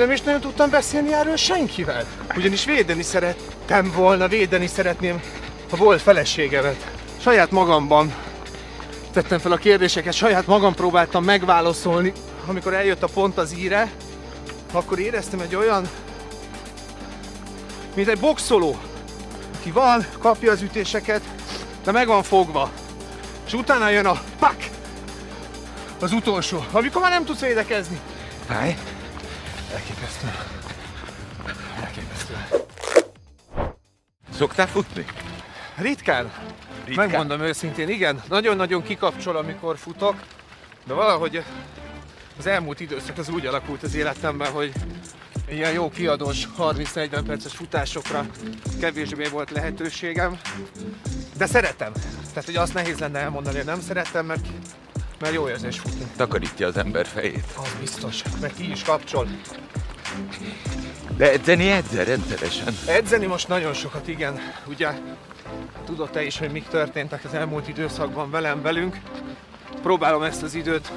Nem is nagyon tudtam beszélni erről senkivel. Ugyanis védeni szerettem volna, védeni szeretném a volt feleségemet. Saját magamban tettem fel a kérdéseket, saját magam próbáltam megválaszolni. Amikor eljött a pont az íre, akkor éreztem egy olyan, mint egy boxoló, aki van, kapja az ütéseket, de meg van fogva. És utána jön a pak! Az utolsó, amikor már nem tudsz védekezni. Fáj? Elképesztő. Elképesztő. Szoktál futni? Ritkán. Ritkán? Megmondom őszintén, igen. Nagyon-nagyon kikapcsol, amikor futok, de valahogy az elmúlt időszak az úgy alakult az életemben, hogy ilyen jó kiadós 30-40 perces futásokra kevésbé volt lehetőségem, de szeretem. Tehát, hogy azt nehéz lenne elmondani, hogy nem szeretem, mert, mert jó érzés futni. Takarítja az ember fejét. Az biztos, mert ki is kapcsol. De edzeni edzel rendszeresen. Edzeni most nagyon sokat, igen. Ugye tudod te is, hogy mik történtek az elmúlt időszakban velem, velünk. Próbálom ezt az időt,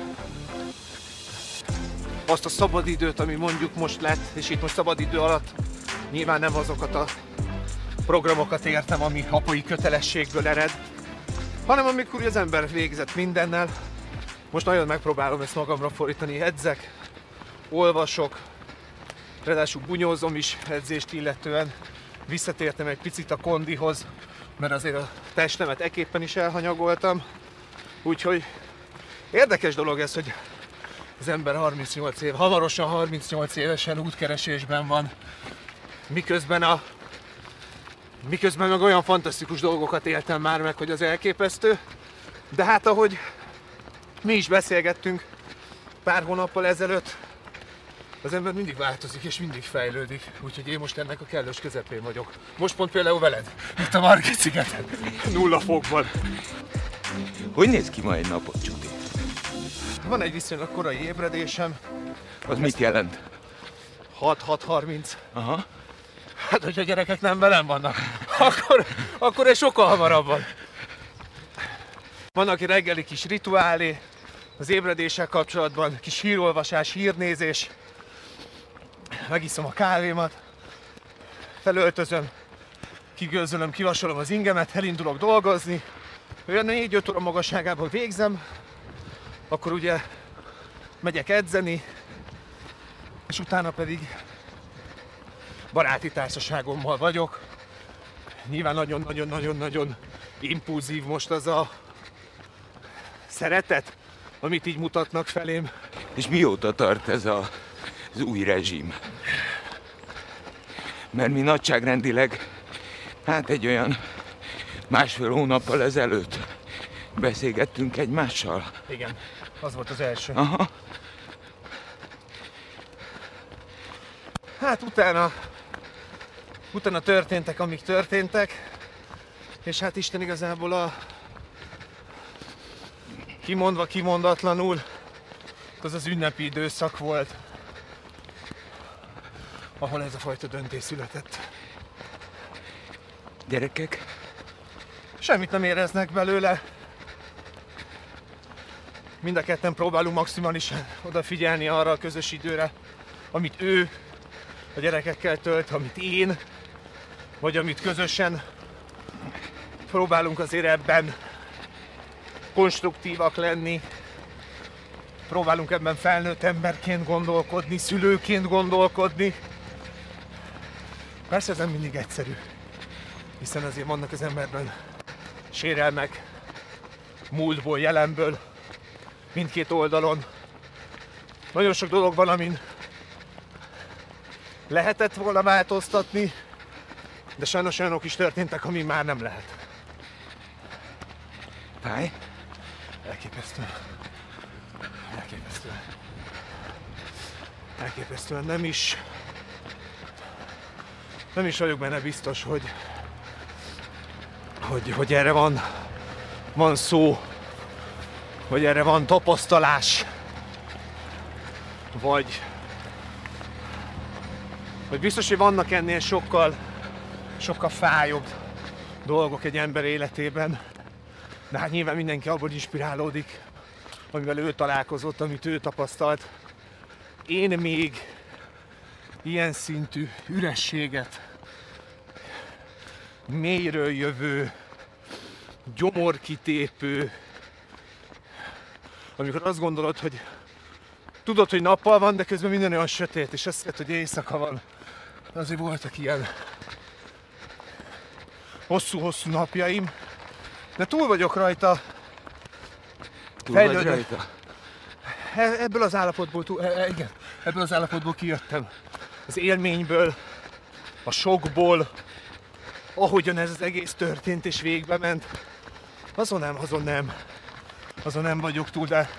azt a szabad időt, ami mondjuk most lett, és itt most szabad idő alatt nyilván nem azokat a programokat értem, ami apai kötelességből ered, hanem amikor az ember végzett mindennel, most nagyon megpróbálom ezt magamra fordítani, edzek, olvasok, ráadásul bunyózom is edzést illetően, visszatértem egy picit a kondihoz, mert azért a testemet eképpen is elhanyagoltam, úgyhogy érdekes dolog ez, hogy az ember 38 év, hamarosan 38 évesen útkeresésben van, miközben a miközben meg olyan fantasztikus dolgokat éltem már meg, hogy az elképesztő. De hát ahogy mi is beszélgettünk pár hónappal ezelőtt, az ember mindig változik és mindig fejlődik. Úgyhogy én most ennek a kellős közepén vagyok. Most pont például veled, itt a Margit szigeten, nulla fokban. Hogy néz ki ma egy napot, Csuti? Van egy viszonylag korai ébredésem, Az mit jelent? 6-6.30. Aha. Hát, hogyha gyerekek nem velem vannak, akkor, akkor egy sokkal hamarabb van. Van, aki reggeli kis rituálé, az ébredéssel kapcsolatban kis hírolvasás, hírnézés. Megiszom a kávémat, felöltözöm, kigőzölöm, kivasolom az ingemet, elindulok dolgozni. Olyan 4-5 óra magasságában végzem, akkor ugye megyek edzeni, és utána pedig baráti társaságommal vagyok. Nyilván nagyon-nagyon-nagyon-nagyon impulzív most az a szeretet, amit így mutatnak felém. És mióta tart ez a, az új rezsim? Mert mi nagyságrendileg, hát egy olyan másfél hónappal ezelőtt beszélgettünk egymással. Igen, az volt az első. Aha. Hát utána, utána történtek, amik történtek, és hát Isten igazából a kimondva, kimondatlanul az az ünnepi időszak volt, ahol ez a fajta döntés született. Gyerekek? Semmit nem éreznek belőle. Mind a ketten próbálunk maximálisan odafigyelni arra a közös időre, amit ő a gyerekekkel tölt, amit én, vagy amit közösen próbálunk azért ebben konstruktívak lenni, próbálunk ebben felnőtt emberként gondolkodni, szülőként gondolkodni. Persze ez nem mindig egyszerű, hiszen azért vannak az emberben sérelmek, múltból, jelenből, mindkét oldalon. Nagyon sok dolog van, amin lehetett volna változtatni, de sajnos olyanok is történtek, ami már nem lehet. Fáj? Elképesztő. Elképesztő. Elképesztően nem is... Nem is vagyok benne biztos, hogy... Hogy, hogy erre van, van szó, hogy erre van tapasztalás, vagy, vagy biztos, hogy vannak ennél sokkal, sokkal fájóbb dolgok egy ember életében, de hát nyilván mindenki abból inspirálódik, amivel ő találkozott, amit ő tapasztalt. Én még ilyen szintű ürességet, mélyről jövő, gyomorkitépő, amikor azt gondolod, hogy tudod, hogy nappal van, de közben minden olyan sötét, és azt hiszed, hogy éjszaka van. Azért voltak ilyen hosszú-hosszú napjaim, de túl vagyok rajta, Túl vagy Fejlődő. rajta? E- ebből az állapotból, túl, e- e- igen, ebből az állapotból kijöttem. Az élményből, a sokból, ahogyan ez az egész történt és végbe ment. Azon nem, azon nem. Azon nem vagyok túl, de...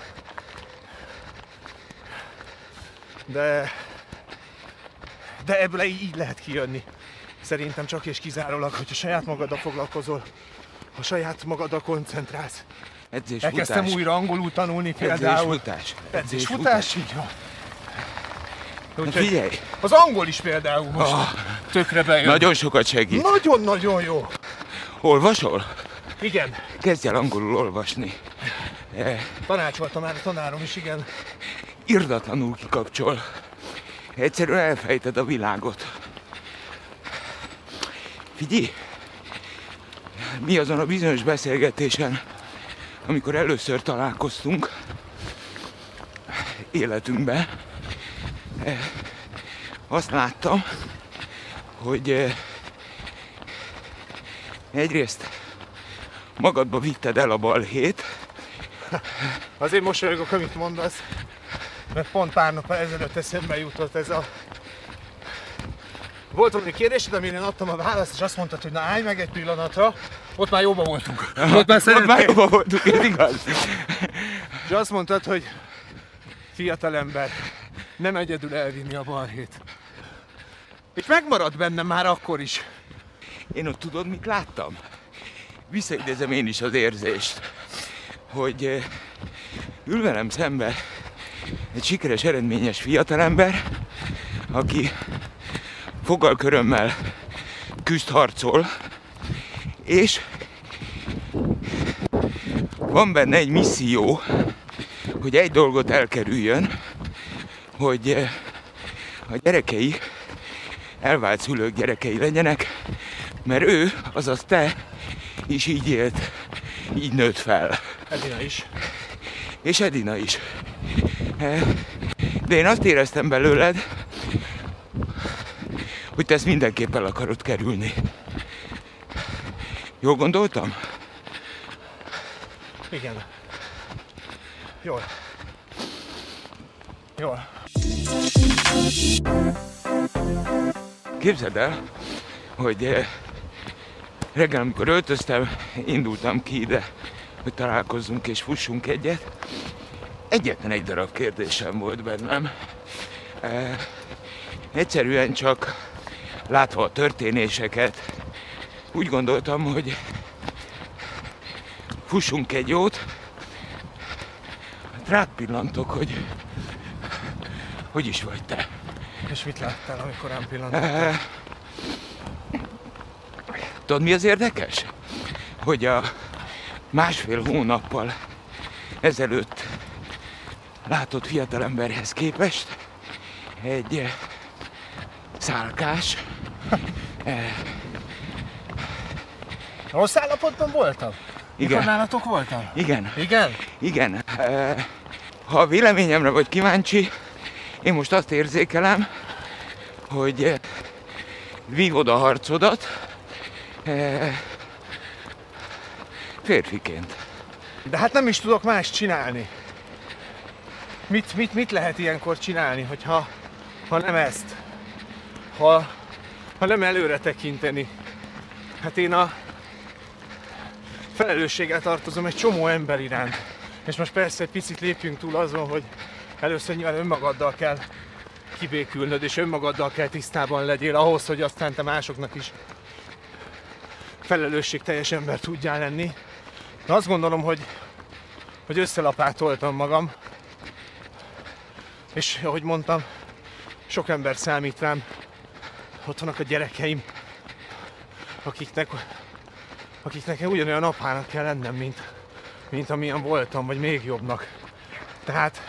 De... De ebből így így lehet kijönni. Szerintem csak és kizárólag, hogyha saját magaddal foglalkozol, ha saját magaddal koncentrálsz. Edzés, Elkezdtem futás. újra angolul tanulni Edzés, például. futás. Edzés, futás, így van. Na Úgyhogy figyelj, az angol is például most Ah. tökre bejön. nagyon sokat segít. Nagyon-nagyon jó. Olvasol? Igen, Kezdj el angolul olvasni. Eh, tanácsoltam már a tanárom is, igen. irdatlanul kikapcsol. Egyszerűen elfejted a világot. Figyelj! Mi azon a bizonyos beszélgetésen, amikor először találkoztunk életünkben, azt láttam, hogy eh, egyrészt magadba vitted el a balhét, Azért mosolyogok, amit mondasz, mert pont pár nap ezelőtt eszembe jutott ez a... Volt valami kérdésed, amire én adtam a választ, és azt mondtad, hogy na állj meg egy pillanatra, ott már jóban voltunk. Ott már Ott már jobban voltunk, ez igaz? És azt mondtad, hogy fiatalember, nem egyedül elvinni a balhét. És megmaradt bennem már akkor is. Én ott tudod, mit láttam? Visszaidézem én is az érzést, hogy eh, ül velem szembe egy sikeres, eredményes fiatalember, aki fogalkörömmel küzd, harcol, és van benne egy misszió, hogy egy dolgot elkerüljön, hogy eh, a gyerekei elvált szülők gyerekei legyenek, mert ő, azaz te is így élt, így nőtt fel. Edina is. És Edina is. Eh, De én azt éreztem belőled, hogy te ezt mindenképp el akarod kerülni. Jól gondoltam? Igen. Jól. Jól. Képzeld el, hogy eh, reggel, amikor öltöztem, indultam ki ide, hogy találkozzunk és fussunk egyet. Egyetlen egy darab kérdésem volt bennem. Eh, Egyszerűen csak látva a történéseket, úgy gondoltam, hogy fussunk egy jót, Hát rád pillantok, hogy hogy is vagy te. És mit láttál, amikor rám pillantott? Tudod mi az érdekes? Hogy a másfél hónappal ezelőtt látott fiatalemberhez képest egy eh, szálkás, Rossz állapotban voltam? Mikor igen, nálatok voltam? igen, Igen? igen. eh, Ha a véleményemre vagy kíváncsi, én most azt érzékelem, hogy eh, vívod a harcodat eh, férfiként. De hát nem is tudok más csinálni. Mit, mit, mit lehet ilyenkor csinálni, hogyha ha nem ezt? Ha, ha nem előre tekinteni? Hát én a felelősséggel tartozom egy csomó ember iránt. És most persze egy picit lépjünk túl azon, hogy először nyilván önmagaddal kell kibékülnöd, és önmagaddal kell tisztában legyél ahhoz, hogy aztán te másoknak is felelősségteljes ember tudjál lenni. De azt gondolom, hogy, hogy összelapátoltam magam, és ahogy mondtam, sok ember számít rám. Ott vannak a gyerekeim, akiknek, akiknek ugyanolyan apának kell lennem, mint, mint amilyen voltam, vagy még jobbnak. Tehát,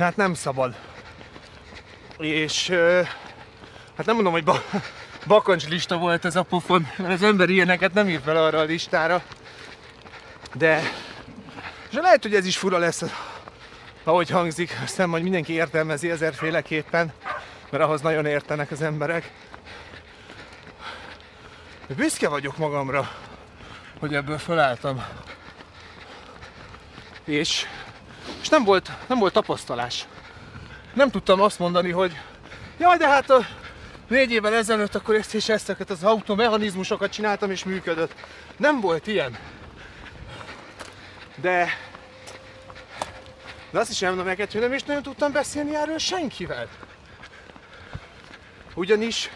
tehát nem szabad. És, Hát nem mondom, hogy ba, bakancs lista volt ez a pofon, mert az ember ilyeneket nem ír fel arra a listára. De... És lehet, hogy ez is fura lesz, ahogy hangzik, aztán majd mindenki értelmezi ezerféleképpen, mert ahhoz nagyon értenek az emberek. Büszke vagyok magamra, hogy ebből fölálltam. És, és nem, volt, nem volt tapasztalás. Nem tudtam azt mondani, hogy jaj, de hát a négy évvel ezelőtt akkor ezt és ezt az automechanizmusokat csináltam és működött. Nem volt ilyen. De, de azt is elmondom neked, hogy nem is nagyon tudtam beszélni erről senkivel. Ugyanis,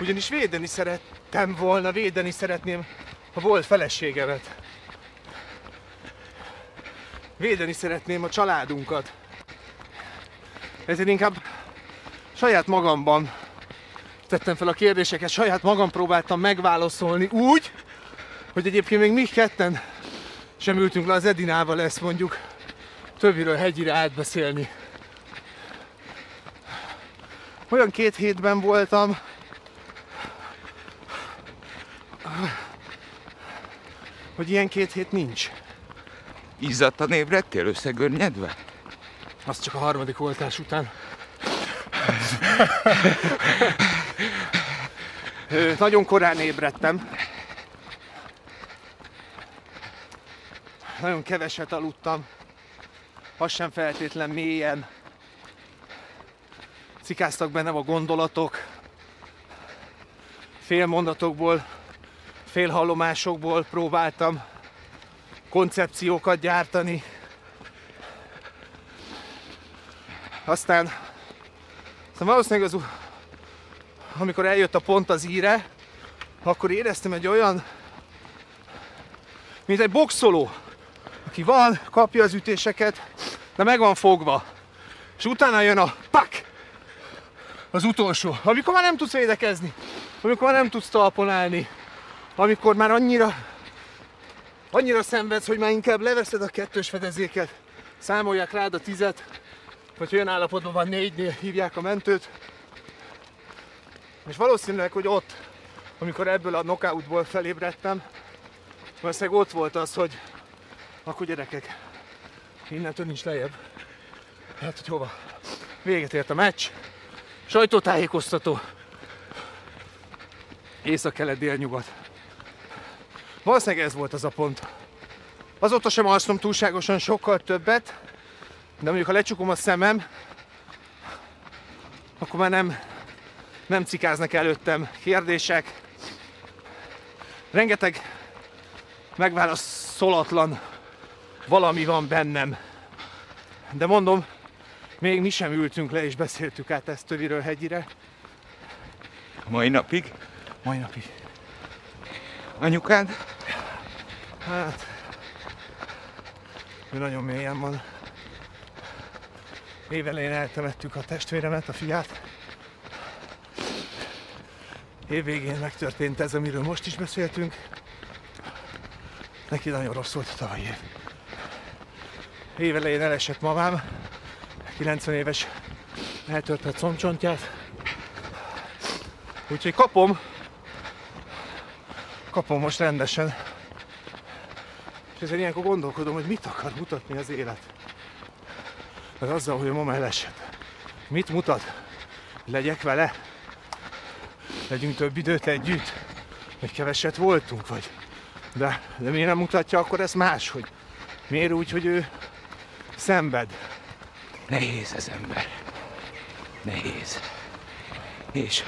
ugyanis védeni szerettem volna, védeni szeretném a volt feleségemet. Védeni szeretném a családunkat. Ezért inkább saját magamban tettem fel a kérdéseket, saját magam próbáltam megválaszolni úgy, hogy egyébként még mi ketten sem ültünk le az Edinával ezt mondjuk többiről hegyire átbeszélni. Olyan két hétben voltam, hogy ilyen két hét nincs. Izzadtan ébredtél összegörnyedve? Az csak a harmadik oltás után. Nagyon korán ébredtem. Nagyon keveset aludtam. Az sem feltétlen mélyen. Cikáztak bennem a gondolatok. Félmondatokból, félhallomásokból próbáltam koncepciókat gyártani. Aztán, aztán valószínűleg az, amikor eljött a pont az íre, akkor éreztem egy olyan, mint egy boxoló, aki van, kapja az ütéseket, de meg van fogva. És utána jön a pak! Az utolsó. Amikor már nem tudsz védekezni, amikor már nem tudsz talpon állni, amikor már annyira, annyira szenvedsz, hogy már inkább leveszed a kettős fedezéket, számolják rád a tizet, vagy olyan állapotban van négynél, hívják a mentőt. És valószínűleg, hogy ott, amikor ebből a knockoutból felébredtem, valószínűleg ott volt az, hogy akkor gyerekek, innentől nincs lejjebb. Hát, hogy hova? Véget ért a meccs. Sajtótájékoztató. Észak-kelet, dél-nyugat. Valószínűleg ez volt az a pont. Azóta sem alszom túlságosan sokkal többet, de mondjuk ha lecsukom a szemem, akkor már nem, nem cikáznak előttem kérdések. Rengeteg megválaszolatlan valami van bennem. De mondom, még mi sem ültünk le és beszéltük át ezt töviről hegyire. Mai napig? Mai napig. Anyukád? Hát, ő nagyon mélyen van. Évelején eltemettük a testvéremet, a fiát. Évvégén megtörtént ez, amiről most is beszéltünk. Neki nagyon rossz volt a tavalyi év. Évelején elesett mamám, 90 éves eltörtett combcsontját. Úgyhogy kapom, kapom most rendesen. És ezért ilyenkor gondolkodom, hogy mit akar mutatni az élet. Az azzal, hogy a mama elesett. Mit mutat? Legyek vele? Legyünk több időt együtt? Vagy keveset voltunk? Vagy... De, de miért nem mutatja akkor ezt más, hogy miért úgy, hogy ő szenved? Nehéz ez ember. Nehéz. És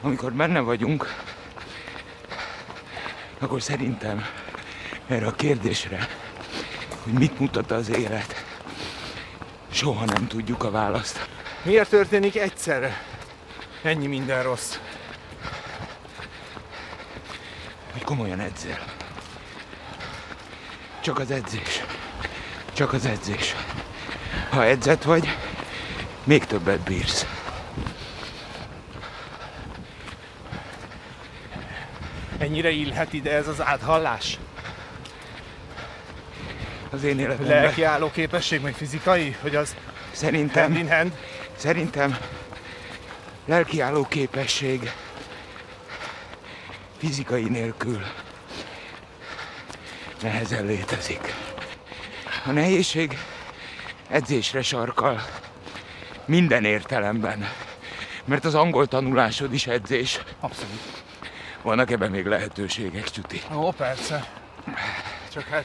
amikor benne vagyunk, akkor szerintem erre a kérdésre, hogy mit mutat az élet, soha nem tudjuk a választ. Miért történik egyszerre ennyi minden rossz? Hogy komolyan edzel. Csak az edzés. Csak az edzés. Ha edzett vagy, még többet bírsz. Ennyire illhet ide ez az áthallás? Az én életemben. Lelki álló képesség, meg fizikai? Hogy az hand Szerintem, in hand? szerintem lelkiálló képesség fizikai nélkül nehezen létezik. A nehézség edzésre sarkal. Minden értelemben. Mert az angol tanulásod is edzés. Abszolút. Vannak ebben még lehetőségek, Csuti? Ó, persze. Csak hát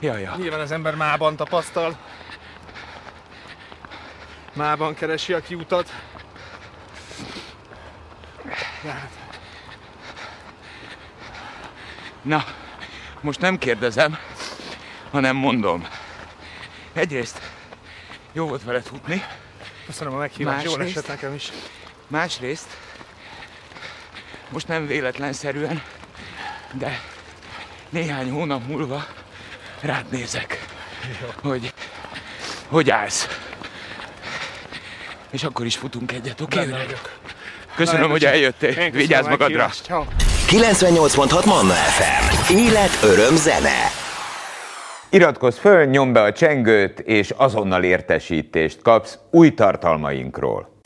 Ja, ja. nyilván az ember mában tapasztal. Mában keresi a kiutat. Na, most nem kérdezem, hanem mondom. Egyrészt jó volt veled futni, köszönöm a meghívást, jól esett nekem is. másrészt most nem véletlenszerűen, de néhány hónap múlva rád nézek, hogy hogy állsz. És akkor is futunk egyet, oké? Okay? Köszönöm, hogy Én eljöttél. köszönöm Vigyázz magadra. meghívást. Ciao. 98.6 Manna FM. Élet, öröm, zene. Iratkozz föl, nyomd be a csengőt, és azonnal értesítést kapsz új tartalmainkról.